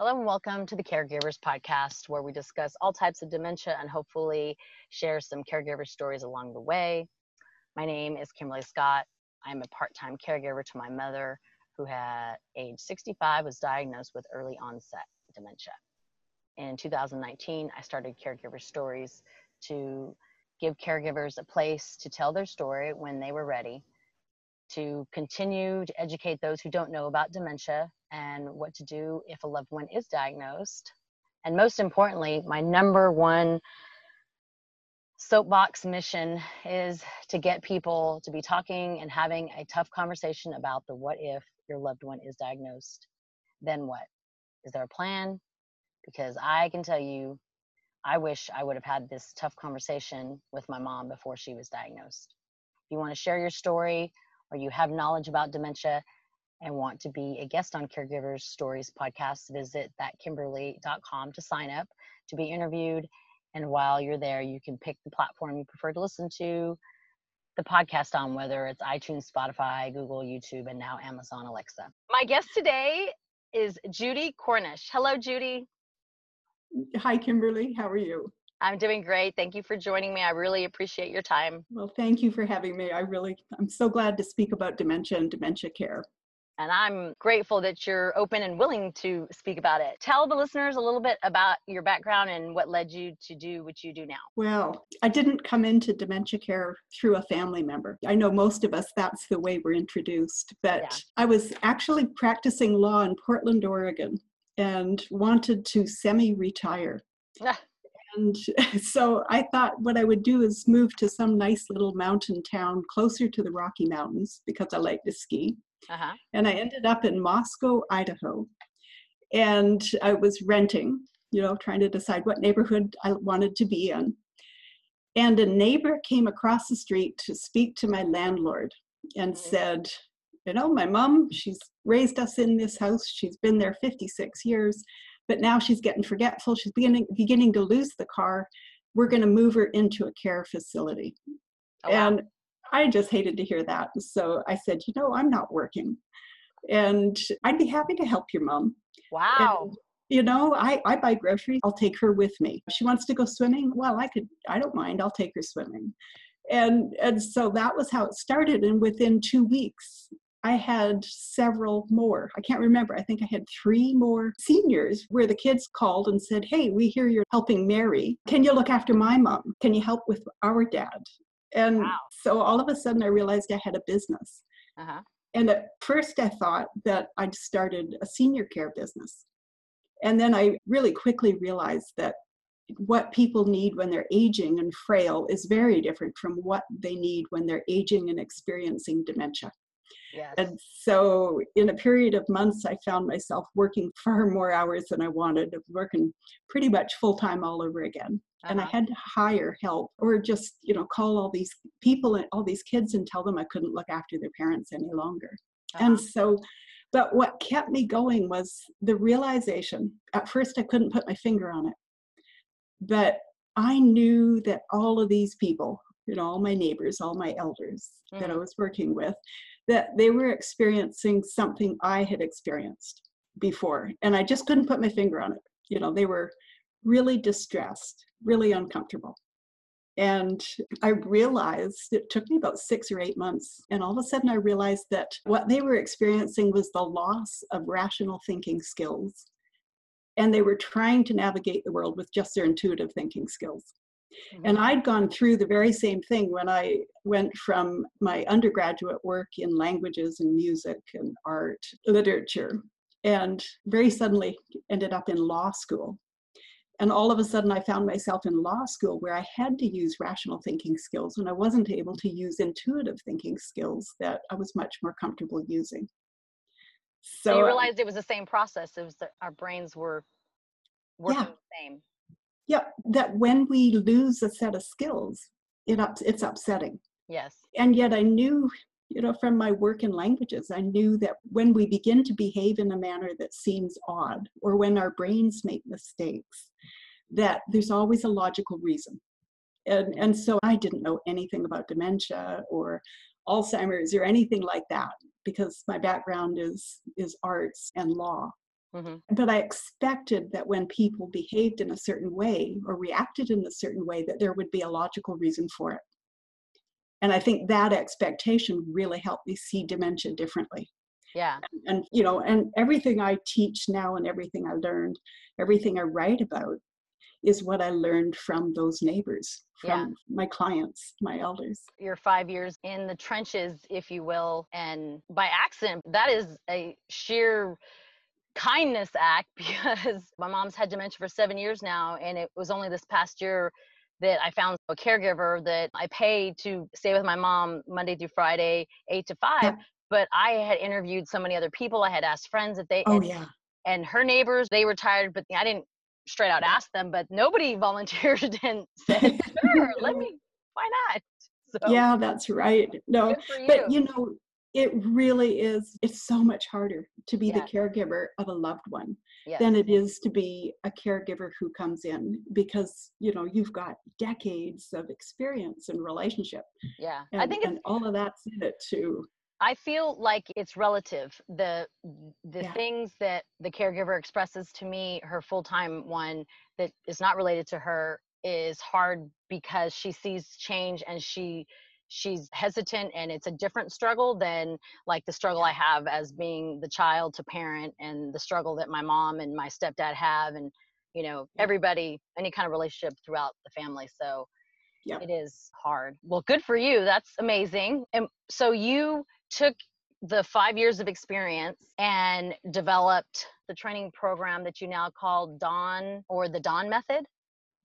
Hello and welcome to the Caregivers Podcast, where we discuss all types of dementia and hopefully share some caregiver stories along the way. My name is Kimberly Scott. I'm a part time caregiver to my mother, who at age 65 was diagnosed with early onset dementia. In 2019, I started Caregiver Stories to give caregivers a place to tell their story when they were ready, to continue to educate those who don't know about dementia and what to do if a loved one is diagnosed. And most importantly, my number one soapbox mission is to get people to be talking and having a tough conversation about the what if your loved one is diagnosed. Then what? Is there a plan? Because I can tell you, I wish I would have had this tough conversation with my mom before she was diagnosed. If you want to share your story or you have knowledge about dementia and want to be a guest on Caregivers Stories podcast, visit thatkimberly.com to sign up to be interviewed. And while you're there, you can pick the platform you prefer to listen to the podcast on, whether it's iTunes, Spotify, Google, YouTube, and now Amazon Alexa. My guest today is Judy Cornish. Hello, Judy. Hi, Kimberly. How are you? I'm doing great. Thank you for joining me. I really appreciate your time. Well, thank you for having me. I really, I'm so glad to speak about dementia and dementia care. And I'm grateful that you're open and willing to speak about it. Tell the listeners a little bit about your background and what led you to do what you do now. Well, I didn't come into dementia care through a family member. I know most of us, that's the way we're introduced. But yeah. I was actually practicing law in Portland, Oregon, and wanted to semi retire. and so I thought what I would do is move to some nice little mountain town closer to the Rocky Mountains because I like to ski. Uh-huh. And I ended up in Moscow, Idaho. And I was renting, you know, trying to decide what neighborhood I wanted to be in. And a neighbor came across the street to speak to my landlord and mm-hmm. said, You know, my mom, she's raised us in this house. She's been there 56 years, but now she's getting forgetful. She's beginning, beginning to lose the car. We're going to move her into a care facility. Oh, wow. And I just hated to hear that. So I said, you know, I'm not working. And I'd be happy to help your mom. Wow. And, you know, I, I buy groceries. I'll take her with me. If she wants to go swimming, well, I could, I don't mind. I'll take her swimming. And, and so that was how it started. And within two weeks, I had several more. I can't remember. I think I had three more seniors where the kids called and said, Hey, we hear you're helping Mary. Can you look after my mom? Can you help with our dad? And wow. so all of a sudden, I realized I had a business. Uh-huh. And at first, I thought that I'd started a senior care business. And then I really quickly realized that what people need when they're aging and frail is very different from what they need when they're aging and experiencing dementia. Yes. And so, in a period of months, I found myself working far more hours than I wanted, working pretty much full time all over again. Uh-huh. And I uh-huh. had to hire help or just, you know, call all these people and all these kids and tell them I couldn't look after their parents any longer. Uh-huh. And so, but what kept me going was the realization. At first, I couldn't put my finger on it, but I knew that all of these people, you know, all my neighbors, all my elders mm. that I mm. was working with, that they were experiencing something I had experienced before. And I just couldn't put my finger on it. You know, they were really distressed, really uncomfortable. And I realized it took me about six or eight months. And all of a sudden, I realized that what they were experiencing was the loss of rational thinking skills. And they were trying to navigate the world with just their intuitive thinking skills. Mm-hmm. And I'd gone through the very same thing when I went from my undergraduate work in languages and music and art, literature, and very suddenly ended up in law school. And all of a sudden, I found myself in law school where I had to use rational thinking skills and I wasn't able to use intuitive thinking skills that I was much more comfortable using. So, so you uh realized it was the same process. It was that our brains were working yeah. the same yeah that when we lose a set of skills it ups, it's upsetting yes and yet i knew you know from my work in languages. I knew that when we begin to behave in a manner that seems odd or when our brains make mistakes that there's always a logical reason. And and so i didn't know anything about dementia or alzheimer's or anything like that because my background is is arts and law. Hmm but I expected that when people behaved in a certain way or reacted in a certain way, that there would be a logical reason for it. And I think that expectation really helped me see dementia differently. Yeah. And, you know, and everything I teach now and everything I learned, everything I write about is what I learned from those neighbors, Yeah. from my clients, my elders. You're five years in the trenches, if you will, and by accident, that is a sheer kindness act because my mom's had dementia for seven years now, and it was only this past year that I found a caregiver that I pay to stay with my mom Monday through Friday, eight to five. Yeah. But I had interviewed so many other people. I had asked friends if they Oh, and, yeah. and her neighbors, they retired, but I didn't straight out ask them, but nobody volunteered and said, sure, let me, why not? So Yeah, that's right. No, you. but you know, it really is, it's so much harder to be Yeah. the caregiver of a loved one yes. than it is to be a caregiver who comes in because, you know, you've got decades of experience and relationship. yeah. And, I think and all of that's in it too. I feel like it's relative. The the Yeah. things that the caregiver expresses to me, her full time one that is not related to her, is hard because she sees change and she she's hesitant and it's a different struggle than like the struggle I have as being the child to parent and the struggle that my mom and my stepdad have and you know everybody any kind of relationship throughout the family. So Yeah. it is hard. Well, good for you. That's amazing. And so you took the five years of experience and developed the training program that you now call Dawn or the Dawn Method.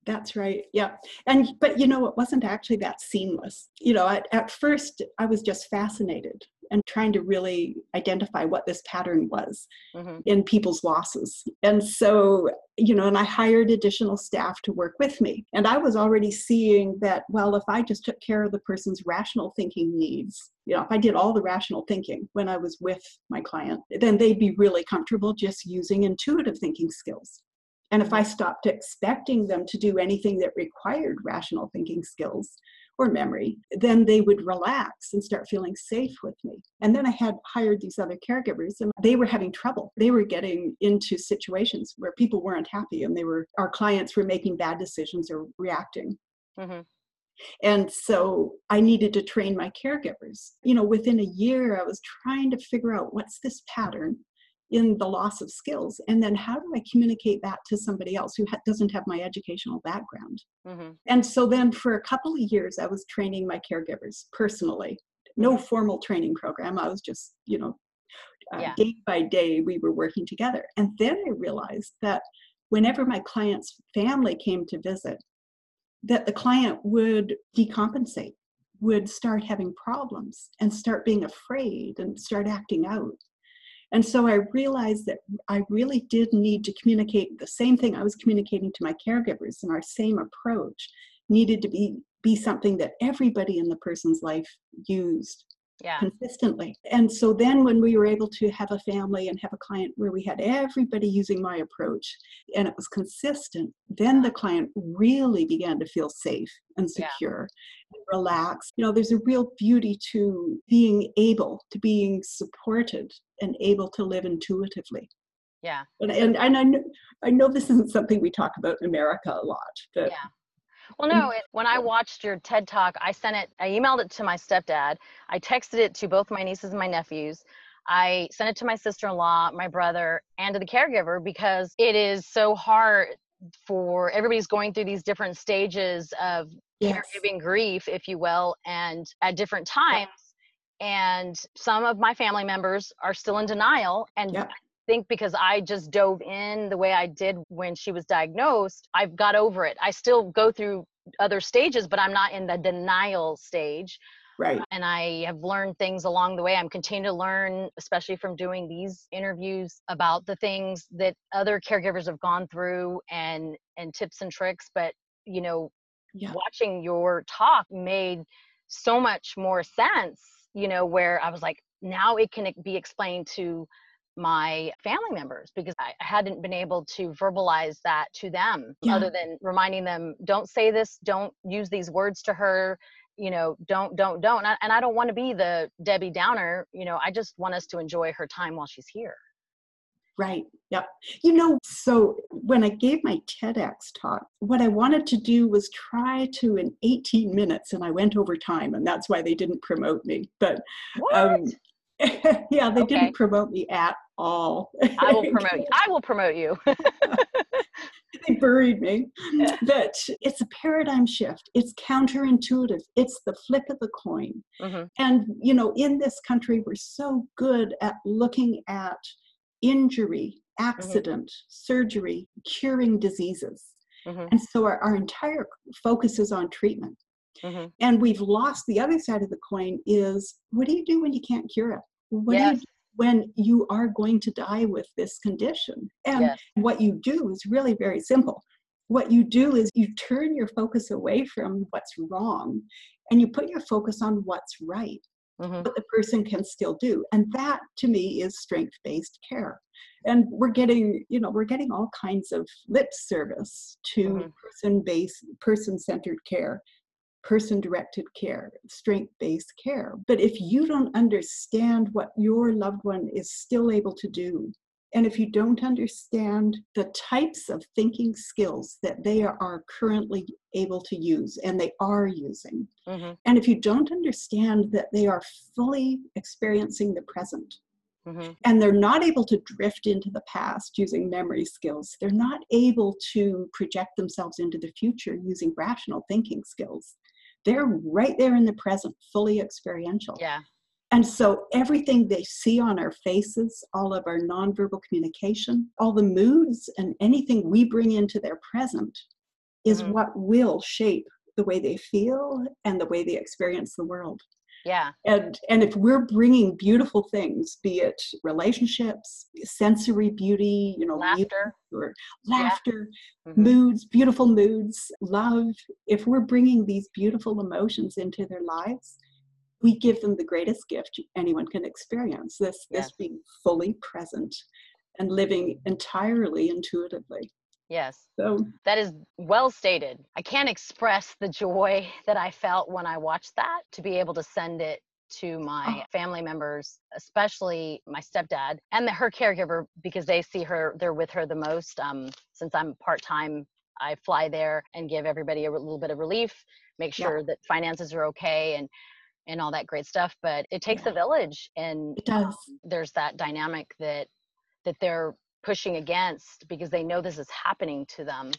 That's right. Yeah. And, but you know, it wasn't actually that seamless. You know, at, at first I was just fascinated and trying to really identify what this pattern was. hmm in people's losses. And so, you know, and I hired additional staff to work with me. And I was already seeing that, well, if I just took care of the person's rational thinking needs, you know, if I did all the rational thinking when I was with my client, then they'd be really comfortable just using intuitive thinking skills. And if I stopped expecting them to do anything that required rational thinking skills or memory, then they would relax and start feeling safe with me. And then I had hired these other caregivers and they were having trouble. They were getting into situations where people weren't happy and they were our clients were making bad decisions or reacting. hmm And so I needed to train my caregivers. You know, within a year, I was trying to figure out what's this pattern in the loss of skills? And then how do I communicate that to somebody else who ha- doesn't have my educational background? hmm And so then for a couple of years, I was training my caregivers personally. No formal training program. I was just, you know, uh, Yeah. day by day, we were working together. And then I realized that whenever my client's family came to visit, that the client would decompensate, would start having problems and start being afraid and start acting out. And so I realized that I really did need to communicate the same thing I was communicating to my caregivers, and our same approach needed to be, be something that everybody in the person's life used Yeah. consistently. And so then when we were able to have a family and have a client where we had everybody using my approach and it was consistent, then the client really began to feel safe and Yeah. secure and relaxed. You know, there's a real beauty to being able to being supported and able to live intuitively. Yeah. And, and, and I, know, I know this isn't something we talk about in America a lot, but Yeah. Well, no, it, when I watched your TED talk, I sent it, I emailed it to my stepdad. I texted it to both my nieces and my nephews. I sent it to my sister in law, my brother, and to the caregiver because it is so hard for everybody's going through these different stages of yes. caregiving grief, if you will, and at different times. And some of my family members are still in denial. And Yep. I think because I just dove in the way I did when she was diagnosed, I've got over it. I still go through other stages, but I'm not in the denial stage. Right. And I have learned things along the way. I'm continuing to learn, especially from doing these interviews about the things that other caregivers have gone through and and tips and tricks. But you know, Yeah. watching your talk made so much more sense, you know, where I was like, now it can be explained to my family members because I hadn't been able to verbalize that to them Yeah. other than reminding them, don't say this, don't use these words to her, you know, don't, don't, don't. And I, and I don't want to be the Debbie Downer, you know, I just want us to enjoy her time while she's here. Right. Yep. You know, so when I gave my TEDx talk, what I wanted to do was try to in 18 minutes, and I went over time, and that's why they didn't promote me. But um, yeah, they okay. didn't promote me at all. I will promote you. I will promote you. they buried me. Yeah. But it's a paradigm shift. It's counterintuitive. It's the flip of the coin. Mm-hmm. And, you know, in this country, we're so good at looking at injury, mm-hmm. accident, mm-hmm. surgery, curing diseases. Mm-hmm. And so our, our entire focus is on treatment. Mm-hmm. And we've lost the other side of the coin is what do you do when you can't cure it? What yes. do you do when you are going to die with this condition? And yes. what you do is really very simple. What you do is you turn your focus away from what's wrong and you put your focus on what's right mm-hmm. what the person can still do and that to me is strength based care and we're getting you know we're getting all kinds of lip service to mm-hmm. person based person centered care person directed care strength based care but if you don't understand what your loved one is still able to do and if you don't understand the types of thinking skills that they are currently able to use and they are using, mm-hmm. and if you don't understand that they are fully experiencing the present, Mm-hmm. And they're not able to drift into the past using memory skills. They're not able to project themselves into the future using rational thinking skills. They're right there in the present, fully experiential. Yeah. And so everything they see on our faces, all of our nonverbal communication, all the moods and anything we bring into their present is mm-hmm. what will shape the way they feel and the way they experience the world. Yeah. And and if we're bringing beautiful things, be it relationships, sensory beauty, you know, laughter, or laughter, yeah. mm-hmm. moods, beautiful moods, love, if we're bringing these beautiful emotions into their lives, we give them the greatest gift anyone can experience this yes. this being fully present and living entirely intuitively yes so that is well stated i can't express the joy that i felt when i watched that to be able to send it to my oh. family members especially my stepdad and the, her caregiver because they see her they're with her the most um, since i'm part-time i fly there and give everybody a little bit of relief make sure yeah. that finances are okay and and all that great stuff but it takes yeah. a village and it does. There's that dynamic that that they're pushing against because they know this is happening to them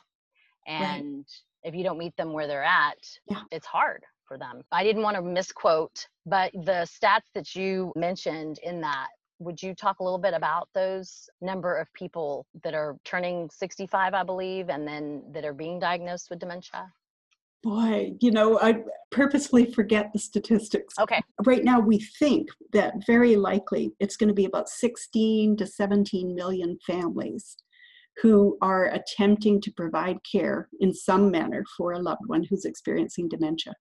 and right. if you don't meet them where they're at yeah. it's hard for them i didn't want to misquote but the stats that you mentioned in that would you talk a little bit about those number of people that are turning 65 i believe and then that are being diagnosed with dementia boy, you know, I purposely forget the statistics. Okay. Right now, we think that very likely it's going to be about 16 to 17 million families who are attempting to provide care in some manner for a loved one who's experiencing dementia.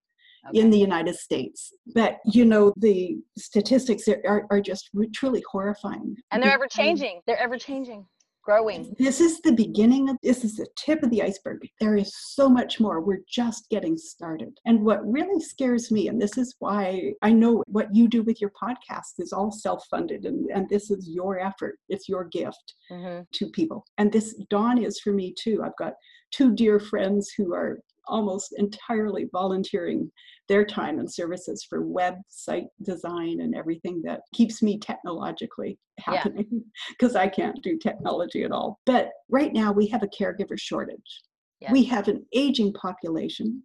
Okay. in the United States. But you know, the statistics are, are, are just truly horrifying. And they're ever changing. They're ever changing growing. This is the beginning of this is the tip of the iceberg. There is so much more. We're just getting started. And what really scares me, and this is why I know what you do with your podcast is all self-funded and, and this is your effort. It's your gift mm-hmm. to people. And this dawn is for me too. I've got two dear friends who are almost entirely volunteering their time and services for website design and everything that keeps me technologically happening because yeah. I can't do technology at all. But right now we have a caregiver shortage. Yeah. We have an aging population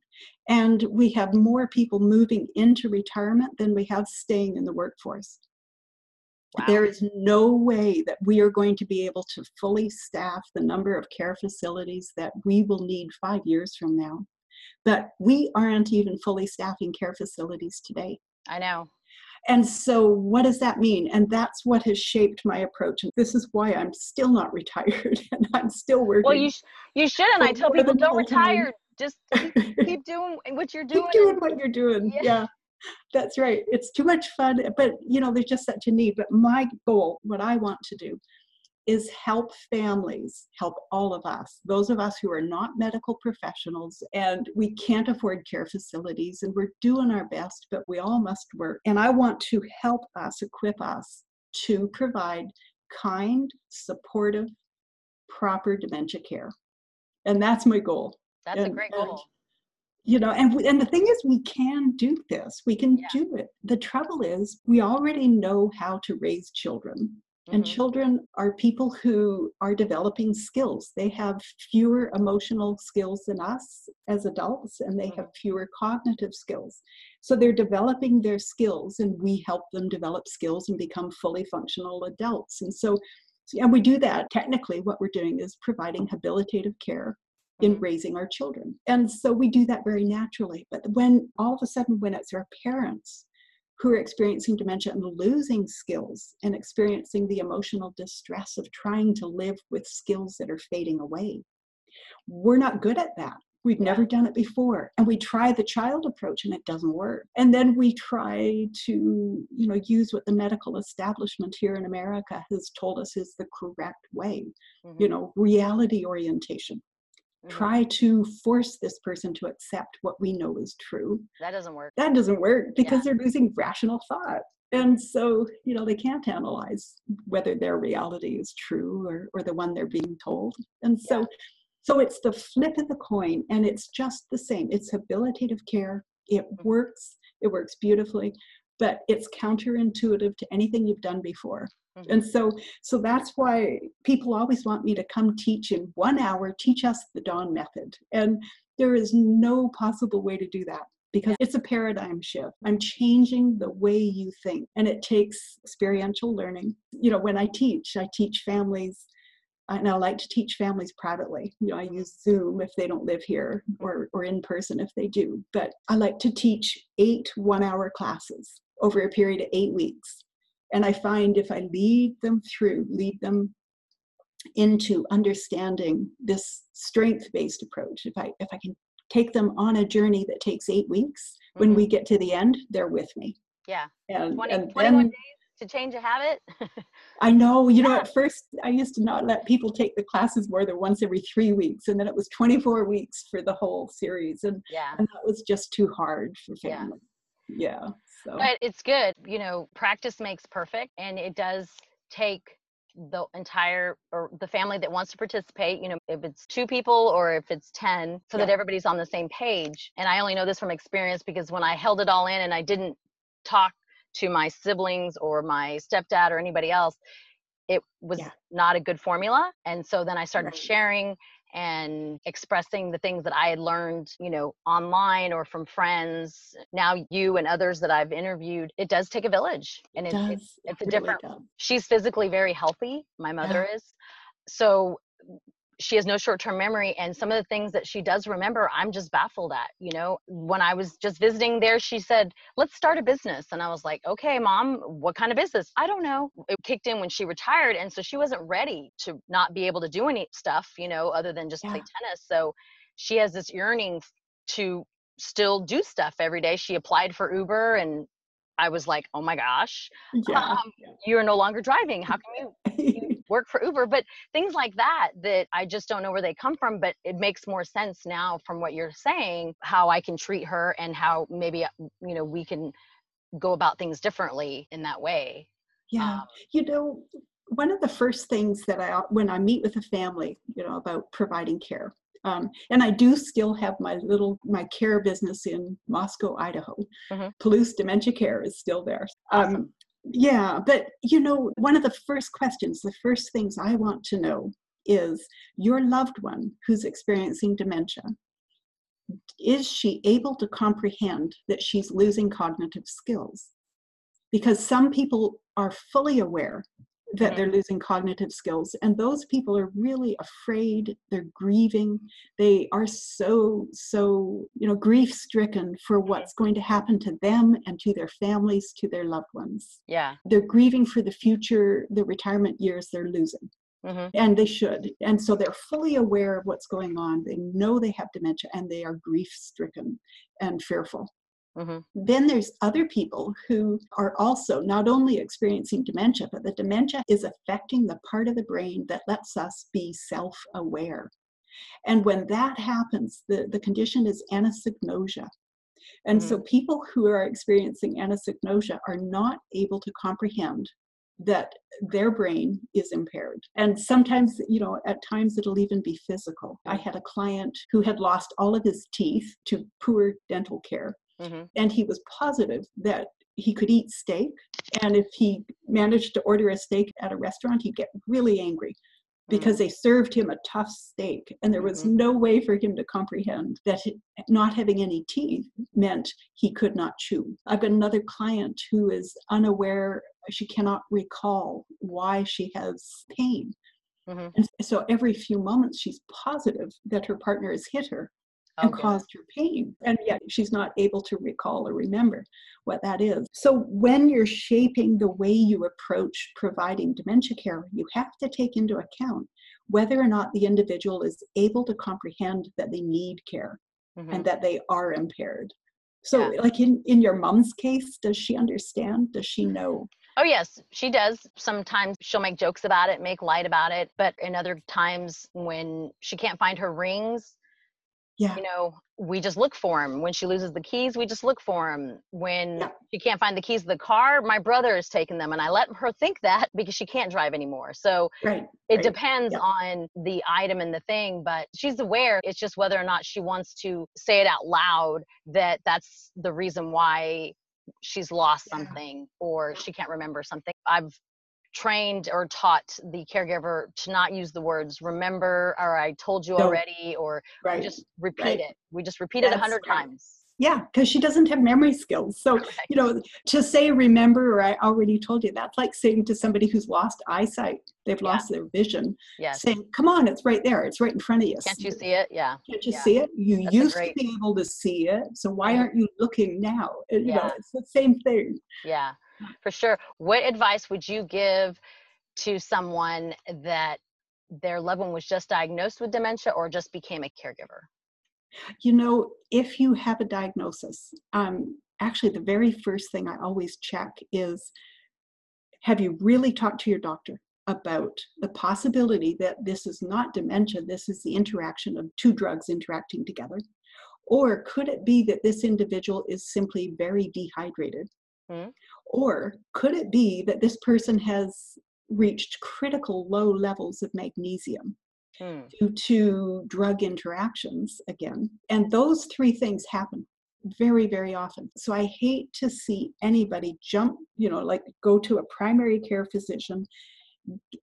and we have more people moving into retirement than we have staying in the workforce. Wow. There is no way that we are going to be able to fully staff the number of care facilities that we will need five years from now. But we aren't even fully staffing care facilities today. I know. And so, what does that mean? And that's what has shaped my approach. And this is why I'm still not retired and I'm still working. Well, you, sh- you shouldn't. I tell people don't retire. Just keep, keep, doing what you're doing. Keep doing what you're doing. yeah. yeah that's right. It's too much fun, but you know, there's just such a need. But my goal, what I want to do, is help families, help all of us, those of us who are not medical professionals and we can't afford care facilities and we're doing our best, but we all must work. And I want to help us, equip us to provide kind, supportive, proper dementia care. And that's my goal. That's and, a great goal. You know, and, and the thing is, we can do this. We can Yeah. do it. The trouble is, we already know how to raise children. And Mhm. children are people who are developing skills. They have fewer emotional skills than us as adults, and they have fewer cognitive skills. So they're developing their skills, and we help them develop skills and become fully functional adults. And so, and we do that. Technically, what we're doing is providing habilitative care in Mhm. raising our children. And so we do that very naturally. But when all of a sudden, when it's our parents who are experiencing dementia and losing skills and experiencing the emotional distress of trying to live with skills that are fading away. We're not good at that. We've never done it before. And we try the child approach and it doesn't work. And then we try to, you know, use what the medical establishment here in America has told us is the correct way, Mhm. you know, reality orientation. Mhm. Try to force this person to accept what we know is true. That doesn't work. that doesn't work because they're losing rational thought. And so you know they can't analyze whether their reality is true or, or the one they're being told. And so so it's the flip of the coin and it's just the same. It's habilitative care. It works. It works beautifully. But it's counterintuitive to anything you've done before Mhm. and so so that's why people always want me to come teach in one hour teach us the dawn method and there is no possible way to do that because it's a paradigm shift i'm changing the way you think and it takes experiential learning you know when i teach i teach families and I like to teach families privately. You know, I use Zoom if they don't live here or, or in person if they do. But I like to teach eight one hour classes over a period of eight weeks. And I find if I lead them through, lead them into understanding this strength-based approach, if I if I can take them on a journey that takes eight weeks, when Mhm. we get to the end, they're with me. Yeah. And, 20, and 21 then days to change a habit. I know, you know, at first I used to not let people take the classes more than once every three weeks, and then it was 24 weeks for the whole series, and, yeah. and that was just too hard for Yeah. Yeah. So But it's good. You know, practice makes perfect, and it does take the entire or the family that wants to participate you know if it's two people or if it's 10 so that everybody's on the same page and i only know this from experience because when i held it all in and i didn't talk to my siblings or my stepdad or anybody else it was Yeah. not a good formula and so then i started Right. sharing and expressing the things that i had learned you know online or from friends now you and others that i've interviewed it does take a village and it it, does. it, it it's a really different does. she's physically very healthy my mother is so she has no short-term memory and some of the things that she does remember i'm just baffled at you know? When i was just visiting there she said let's start a business. And i was like okay mom what kind of business? I don't know. It kicked in when she retired and so she wasn't ready to not be able to do any stuff you know other than just play tennis. So she has this yearning to still do stuff every day. She applied for uber and i was like oh my gosh Yeah. um, you're no longer driving. How can you work for Uber, but things like that that I just don't know where they come from. But it makes more sense now from what you're saying, how I can treat her and how maybe uh, you know we can go about things differently in that way. Yeah, Um, you know, one of the first things that I, when I meet with a family, you know, about providing care, um, and I do still have my little my care business in Moscow, Idaho. Mhm. Palouse Dementia Care is still there. Um, yeah, but you know, one of the first questions, the first things I want to know is your loved one who's experiencing dementia. Is she able to comprehend that she's losing cognitive skills? Because some people are fully aware that they're losing cognitive skills, and those people are really afraid, they're grieving, they are so, so, you know, grief stricken for what's going to happen to them and to their families, to their loved ones. yeah. They're grieving for the future, the retirement years they're losing. Hmm and they should and so they're fully aware of what's going on they know they have dementia and they are grief stricken and fearful hmm then there's other people who are also not only experiencing dementia but the dementia is affecting the part of the brain that lets us be self-aware and when that happens the, the condition is anosognosia and so people who are experiencing anosognosia are not able to comprehend that their brain is impaired. And sometimes, you know, at times it'll even be physical. I had a client who had lost all of his teeth to poor dental care. Mm-hmm. And he was positive that he could eat steak. And if he managed to order a steak at a restaurant, he'd get really angry because mm-hmm. they served him a tough steak and there was mm-hmm. no way for him to comprehend that not having any teeth meant he could not chew. I've got another client who is unaware, she cannot recall why she has pain. Mm-hmm. And so every few moments she's positive that her partner has hit her and okay. caused her pain. And yet she's not able to recall or remember what that is. So when you're shaping the way you approach providing dementia care, you have to take into account whether or not the individual is able to comprehend that they need care mm-hmm. and that they are impaired. So yeah. like in, in your mom's case, does she understand? Does she know? Oh, yes, she does. Sometimes she'll make jokes about it, make light about it. But in other times when she can't find her rings, yeah. you know we just look for him when she loses the keys we just look for him when yeah. she can't find the keys of the car my brother is taking them and i let her think that because she can't drive anymore so right. it right. depends yeah. on the item and the thing but she's aware it's just whether or not she wants to say it out loud that that's the reason why she's lost something or she can't remember something i've trained or taught the caregiver to not use the words remember or I told you no. already or right. just repeat right. it. We just repeat That's it a hundred right. times. Yeah, because she doesn't have memory skills. So, you know, to say remember or I already told you, that's like saying to somebody who's lost eyesight, they've yeah. lost their vision, yes. saying, come on, it's right there, it's right in front of you. Can't you see it? Yeah. Can't you yeah. see it? You that's used great... to be able to see it. So why aren't you looking now? Uh, you yeah. know, it's the same thing. Yeah for sure. What advice would you give to someone that their loved one was just diagnosed with dementia or just became a caregiver? You know, if you have a diagnosis, um, actually, the very first thing I always check is have you really talked to your doctor about the possibility that this is not dementia, this is the interaction of two drugs interacting together? Or could it be that this individual is simply very dehydrated Mm-hmm. Or could it be that this person has reached critical low levels of magnesium mm. due to drug interactions again? And those three things happen very, very often. So I hate to see anybody jump, you know, like go to a primary care physician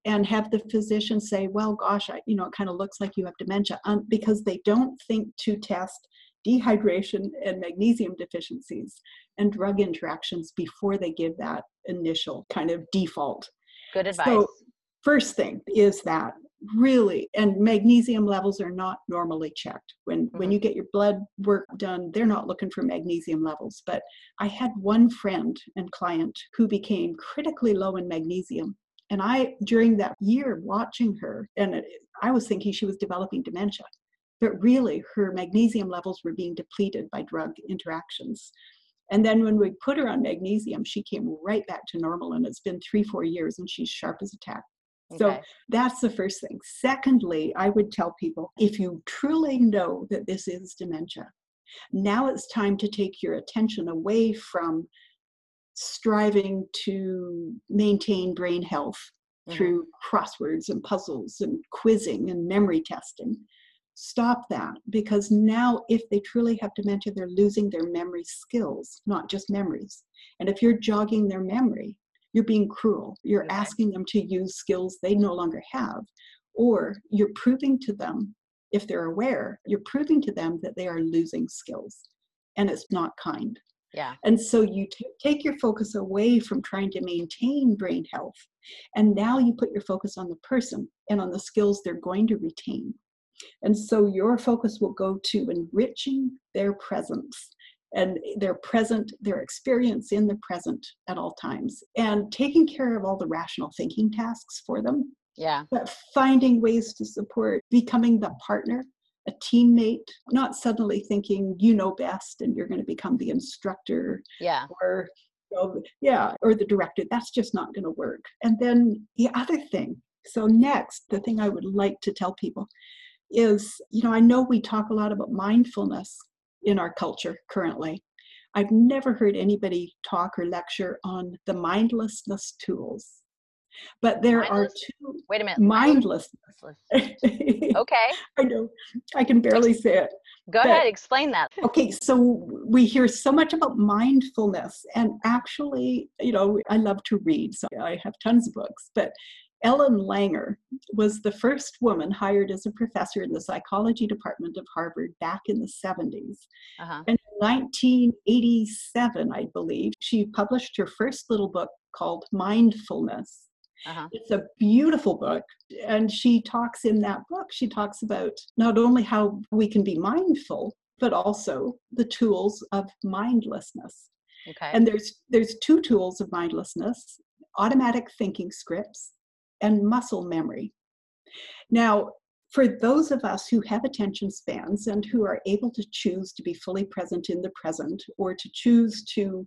and have the physician say, well, gosh, I, you know, it kind of looks like you have dementia um, because they don't think to test dehydration and magnesium deficiencies and drug interactions before they give that initial kind of default. Good advice. So, first thing is that really and magnesium levels are not normally checked when mm-hmm. when you get your blood work done they're not looking for magnesium levels but i had one friend and client who became critically low in magnesium and i during that year watching her and i was thinking she was developing dementia but really her magnesium levels were being depleted by drug interactions. And then when we put her on magnesium, she came right back to normal, and it's been three, four years, and she's sharp as a tack. Okay. So that's the first thing. Secondly, I would tell people if you truly know that this is dementia, now it's time to take your attention away from striving to maintain brain health mm-hmm. through crosswords and puzzles and quizzing and memory testing stop that because now if they truly have dementia they're losing their memory skills not just memories. And if you're jogging their memory you're being cruel. You're asking them to use skills they no longer have. Or you're proving to them if they're aware you're proving to them that they are losing skills and it's not kind. Yeah. And so you t- take your focus away from trying to maintain brain health and now you put your focus on the person and on the skills they're going to retain and so your focus will go to enriching their presence and their present, their experience in the present at all times, and taking care of all the rational thinking tasks for them. Yeah. But finding ways to support, becoming the partner, a teammate, not suddenly thinking you know best and you're going to become the instructor. Yeah. Or yeah, or the director. That's just not going to work. And then the other thing. So next, the thing I would like to tell people is, you know, I know we talk a lot about mindfulness in our culture currently. I've never heard anybody talk or lecture on the mindlessness tools But there are two Wait a minute. mindlessness. Okay. I know. I can barely say it. Go But- ahead. Explain that. Okay, so we hear so much about mindfulness, and actually, you know, I love to read, so I have tons of books. But Ellen Langer was the first woman hired as a professor in the psychology department of Harvard back in the 70s. Uh-huh. And in 1987, I believe, she published her first little book called Mindfulness. Uh-huh. It's a beautiful book. And she talks in that book, she talks about not only how we can be mindful, but also the tools of mindlessness. Okay. And there's there's two tools of mindlessness, automatic thinking scripts and muscle memory. Now, for those of us who have attention spans and who are able to choose to be fully present in the present or to choose to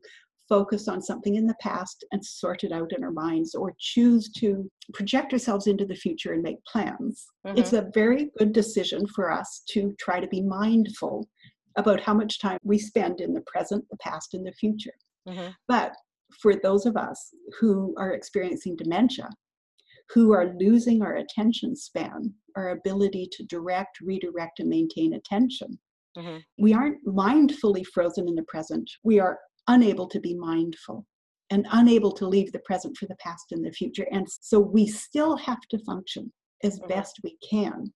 focus on something in the past and sort it out in our minds or choose to project ourselves into the future and make plans, it's Mhm. a very good decision for us to try to be mindful about how much time we spend in the present, the past, and the future. Mhm. But for those of us who are experiencing dementia, who are losing our attention span, our ability to direct, redirect, and maintain attention, Mhm. we aren't mindfully frozen in the present. We are unable to be mindful and unable to leave the present for the past and the future. And so we still have to function as Mhm. best we can.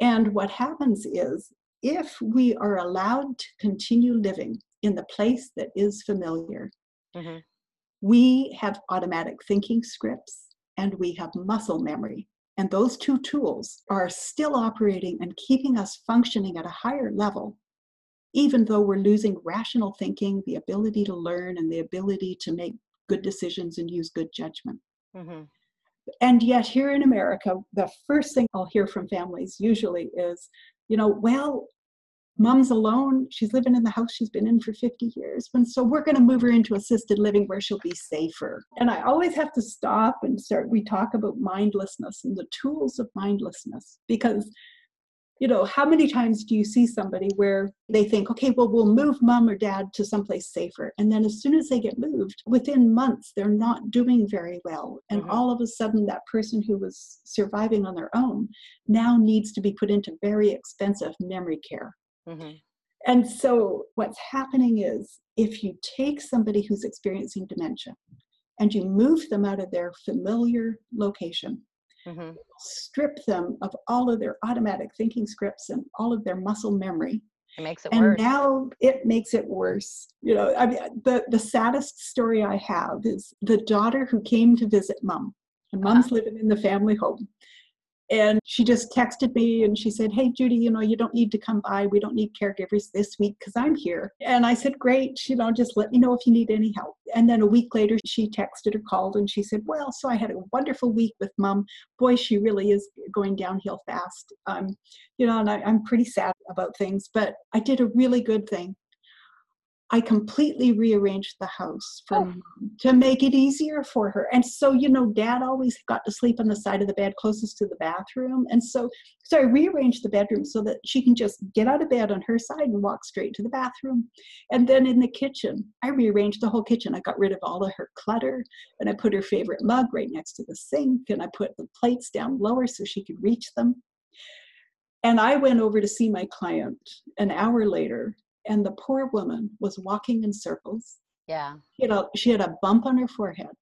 And what happens is if we are allowed to continue living in the place that is familiar, Mhm. we have automatic thinking scripts and we have muscle memory. And those two tools are still operating and keeping us functioning at a higher level, even though we're losing rational thinking, the ability to learn, and the ability to make good decisions and use good judgment. Mhm. And yet, here in America, the first thing I'll hear from families usually is, you know, well, mom's alone. She's living in the house she's been in for 50 years. And so we're going to move her into assisted living where she'll be safer. And I always have to stop and start. We talk about mindlessness and the tools of mindlessness because you know, how many times do you see somebody where they think, okay, well, we'll move mom or dad to someplace safer. And then as soon as they get moved, within months, they're not doing very well. And Mhm. all of a sudden, that person who was surviving on their own now needs to be put into very expensive memory care. Mhm. And so, what's happening is if you take somebody who's experiencing dementia and you move them out of their familiar location, Mhm. strip them of all of their automatic thinking scripts and all of their muscle memory, It makes it and worse. now it makes it worse. You know, I mean, the the saddest story I have is the daughter who came to visit mom, and Uh-huh. mom's living in the family home. And she just texted me and she said, Hey, Judy, you know, you don't need to come by. We don't need caregivers this week because I'm here. And I said, Great, you know, just let me know if you need any help. And then a week later, she texted or called and she said, Well, so I had a wonderful week with mom. Boy, she really is going downhill fast. Um, you know, and I, I'm pretty sad about things, but I did a really good thing. I completely rearranged the house for Oh. mom to make it easier for her. And so, you know, dad always got to sleep on the side of the bed closest to the bathroom. And so, so I rearranged the bedroom so that she can just get out of bed on her side and walk straight to the bathroom. And then in the kitchen, I rearranged the whole kitchen. I got rid of all of her clutter and I put her favorite mug right next to the sink and I put the plates down lower so she could reach them. And I went over to see my client an hour later, and the poor woman was walking in circles. Yeah. She had a, she had a bump on her forehead.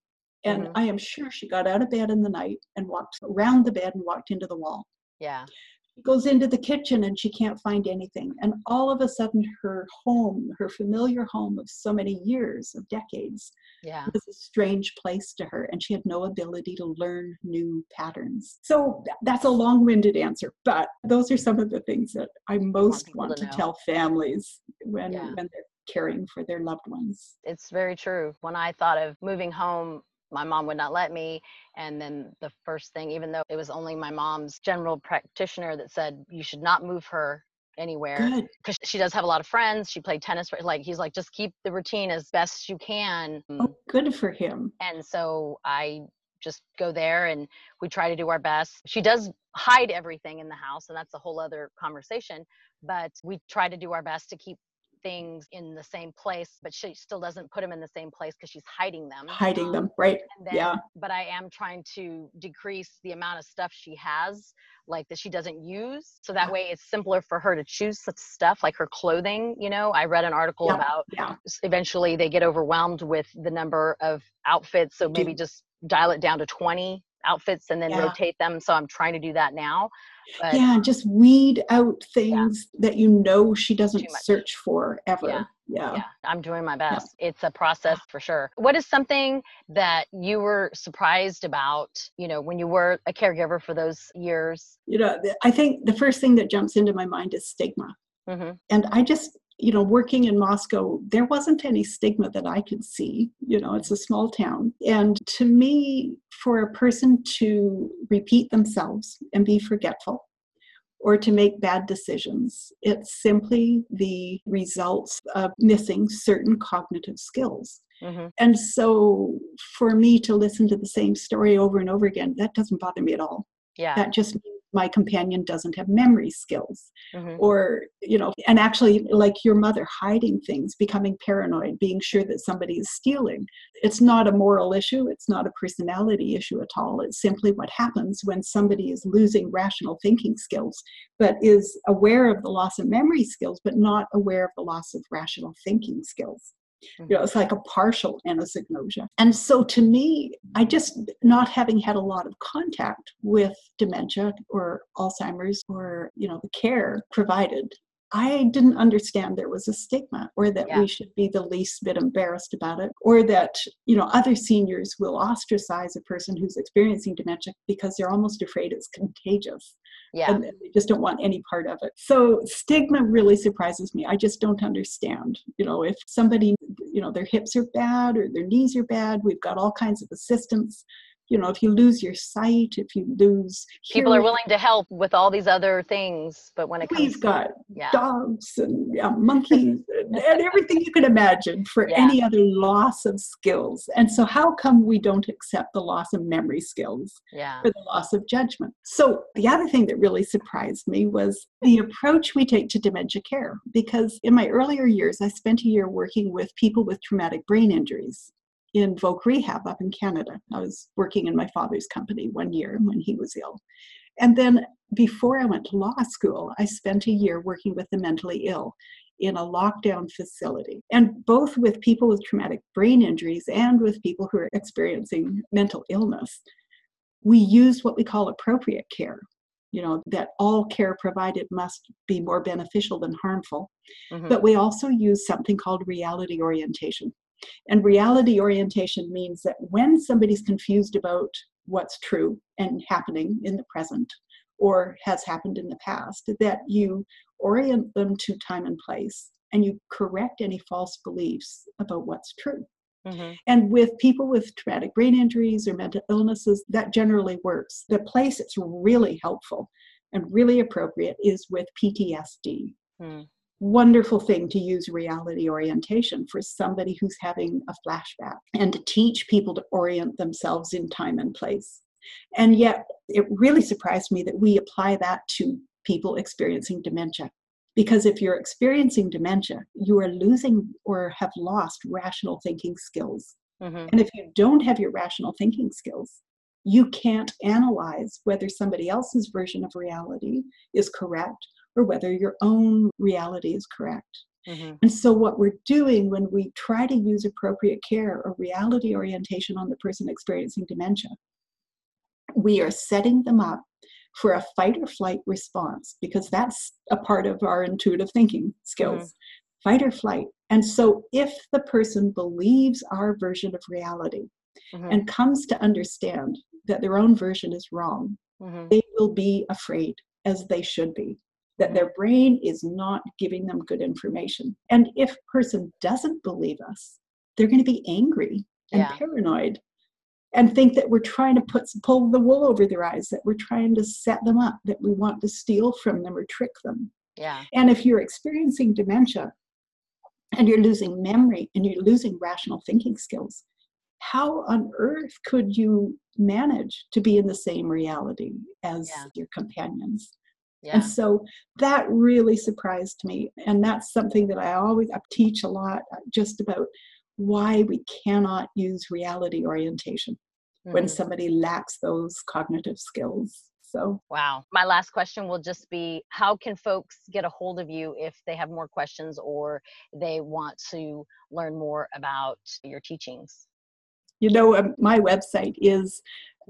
And Mhm. I am sure she got out of bed in the night and walked around the bed and walked into the wall. Yeah. She goes into the kitchen and she can't find anything. And all of a sudden, her home, her familiar home of so many years, of decades, Yeah. was a strange place to her and she had no ability to learn new patterns. So that's a long winded answer, but those are some of the things that I most people want to to, tell families when, Yeah. when they're caring for their loved ones. It's very true. When I thought of moving home, my mom would not let me. And then the first thing, even though it was only my mom's general practitioner that said you should not move her anywhere because she does have a lot of friends. She played tennis. for- Like he's like, just keep the routine as best you can. Oh, mm. good for him. And so I just go there and we try to do our best. She does hide everything in the house, and that's a whole other conversation. But we try to do our best to keep things in the same place, but she still doesn't put them in the same place because she's hiding them. hiding Um, them, right? and then, Yeah. But I am trying to decrease the amount of stuff she has, like that she doesn't use. So that Yeah. way it's simpler for her to choose such stuff, like her clothing. You know, I read an article Yeah. about Yeah. eventually they get overwhelmed with the number of outfits. So maybe just dial it down to 20 outfits and then Yeah. rotate them. So I'm trying to do that now. But yeah, just weed out things that you know she doesn't search for ever. Yeah. Yeah. yeah, I'm doing my best. It's a process for sure. What is something that you were surprised about, you know, when you were a caregiver for those years? You know, I think the first thing that jumps into my mind is stigma. hmm And I just, you know, working in Moscow, there wasn't any stigma that I could see. You know, it's a small town. And to me, for a person to repeat themselves and be forgetful, or to make bad decisions. It's simply the results of missing certain cognitive skills. hmm And so for me to listen to the same story over and over again, that doesn't bother me at all. Yeah. That just means my companion doesn't have memory skills. hmm Or, you know, and actually, like your mother, hiding things, becoming paranoid, being sure that somebody is stealing. It's not a moral issue. It's not a personality issue at all. It's simply what happens when somebody is losing rational thinking skills, but is aware of the loss of memory skills, but not aware of the loss of rational thinking skills you know, it's like a partial anosognosia. And so to me, I just, not having had a lot of contact with dementia or Alzheimer's or, you know, the care provided, I didn't understand there was a stigma or that Yeah. we should be the least bit embarrassed about it or that, you know, other seniors will ostracize a person who's experiencing dementia because they're almost afraid it's contagious Yeah. and they just don't want any part of it. So stigma really surprises me. I just don't understand. You know, if somebody, you know, their hips are bad or their knees are bad, we've got all kinds of assistance. You know, if you lose your sight, if you lose People are willing to help with all these other things, but when it comes we've got yeah. dogs and yeah, monkeys and, and everything you can imagine for Yeah. any other loss of skills. And so, how come we don't accept the loss of memory skills? Yeah. for the loss of judgment. So, the other thing that really surprised me was the approach we take to dementia care. Because in my earlier years, I spent a year working with people with traumatic brain injuries in Voc Rehab up in Canada. I was working in my father's company one year when he was ill. And then before I went to law school, I spent a year working with the mentally ill in a lockdown facility, and both with people with traumatic brain injuries and with people who are experiencing mental illness we use what we call appropriate care. You know, that all care provided must be more beneficial than harmful. Mhm. But we also use something called reality orientation. And reality orientation means that when somebody's confused about what's true and happening in the present or has happened in the past, that you orient them to time and place and you correct any false beliefs about what's true. Mhm. And with people with traumatic brain injuries or mental illnesses, that generally works. The place it's really helpful and really appropriate is with PTSD. Mm. Wonderful thing to use reality orientation for somebody who's having a flashback and to teach people to orient themselves in time and place. And yet, it really surprised me that we apply that to people experiencing dementia. Because if you're experiencing dementia, you are losing or have lost rational thinking skills. Mhm. And if you don't have your rational thinking skills, you can't analyze whether somebody else's version of reality is correct or whether your own reality is correct. Mhm. And so, what we're doing when we try to use appropriate care or reality orientation on the person experiencing dementia, we are setting them up for a fight or flight response because that's a part of our intuitive thinking skills fight or flight. And so, if the person believes our version of reality Mhm. and comes to understand that their own version is wrong, Mhm. they will be afraid, as they should be, that their brain is not giving them good information. And if a person doesn't believe us, they're going to be angry and Yeah. paranoid and think that we're trying to put pull the wool over their eyes, that we're trying to set them up, that we want to steal from them or trick them. Yeah. And if you're experiencing dementia and you're losing memory and you're losing rational thinking skills, how on earth could you manage to be in the same reality as Yeah. your companions? Yeah. And so that really surprised me. And that's something that I always I teach a lot uh, just about why we cannot use reality orientation mm-hmm. when somebody lacks those cognitive skills. So, wow. My last question will just be how can folks get a hold of you if they have more questions or they want to learn more about your teachings? You know, um, my website is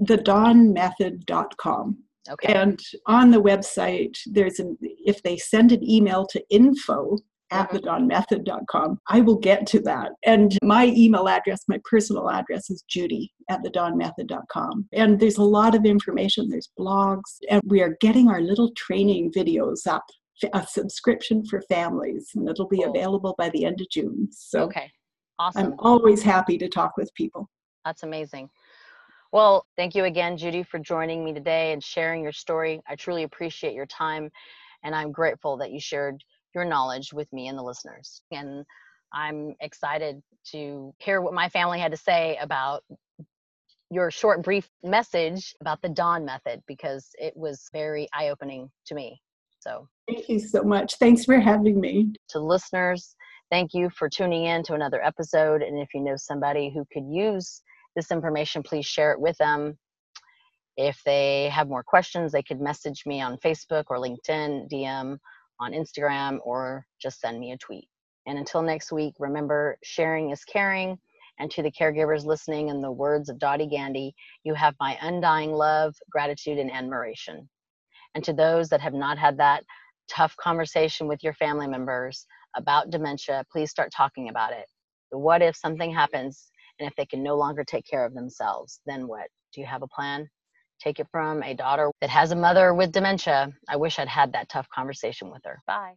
thedawnmethod.com. Okay. And on the website, there's an if they send an email to info at mm-hmm. I will get to that. And my email address, my personal address is judy at thedawnmethod.com. And there's a lot of information. There's blogs, and we are getting our little training videos up, a subscription for families, and it'll be cool. available by the end of June. So okay. Awesome. I'm always happy to talk with people. That's amazing. Well, thank you again, Judy, for joining me today and sharing your story. I truly appreciate your time, and I'm grateful that you shared your knowledge with me and the listeners. And I'm excited to hear what my family had to say about your short, brief message about the Dawn method because it was very eye opening to me. So, thank you so much. Thanks for having me. To listeners, thank you for tuning in to another episode. And if you know somebody who could use this information, please share it with them. If they have more questions, they could message me on Facebook or LinkedIn, DM on Instagram, or just send me a tweet. And until next week, remember sharing is caring. And to the caregivers listening, in the words of Dottie Gandy, you have my undying love, gratitude, and admiration. And to those that have not had that tough conversation with your family members about dementia, please start talking about it. What if something happens and if they can no longer take care of themselves, then what? Do you have a plan? Take it from a daughter that has a mother with dementia. I wish I'd had that tough conversation with her. Bye.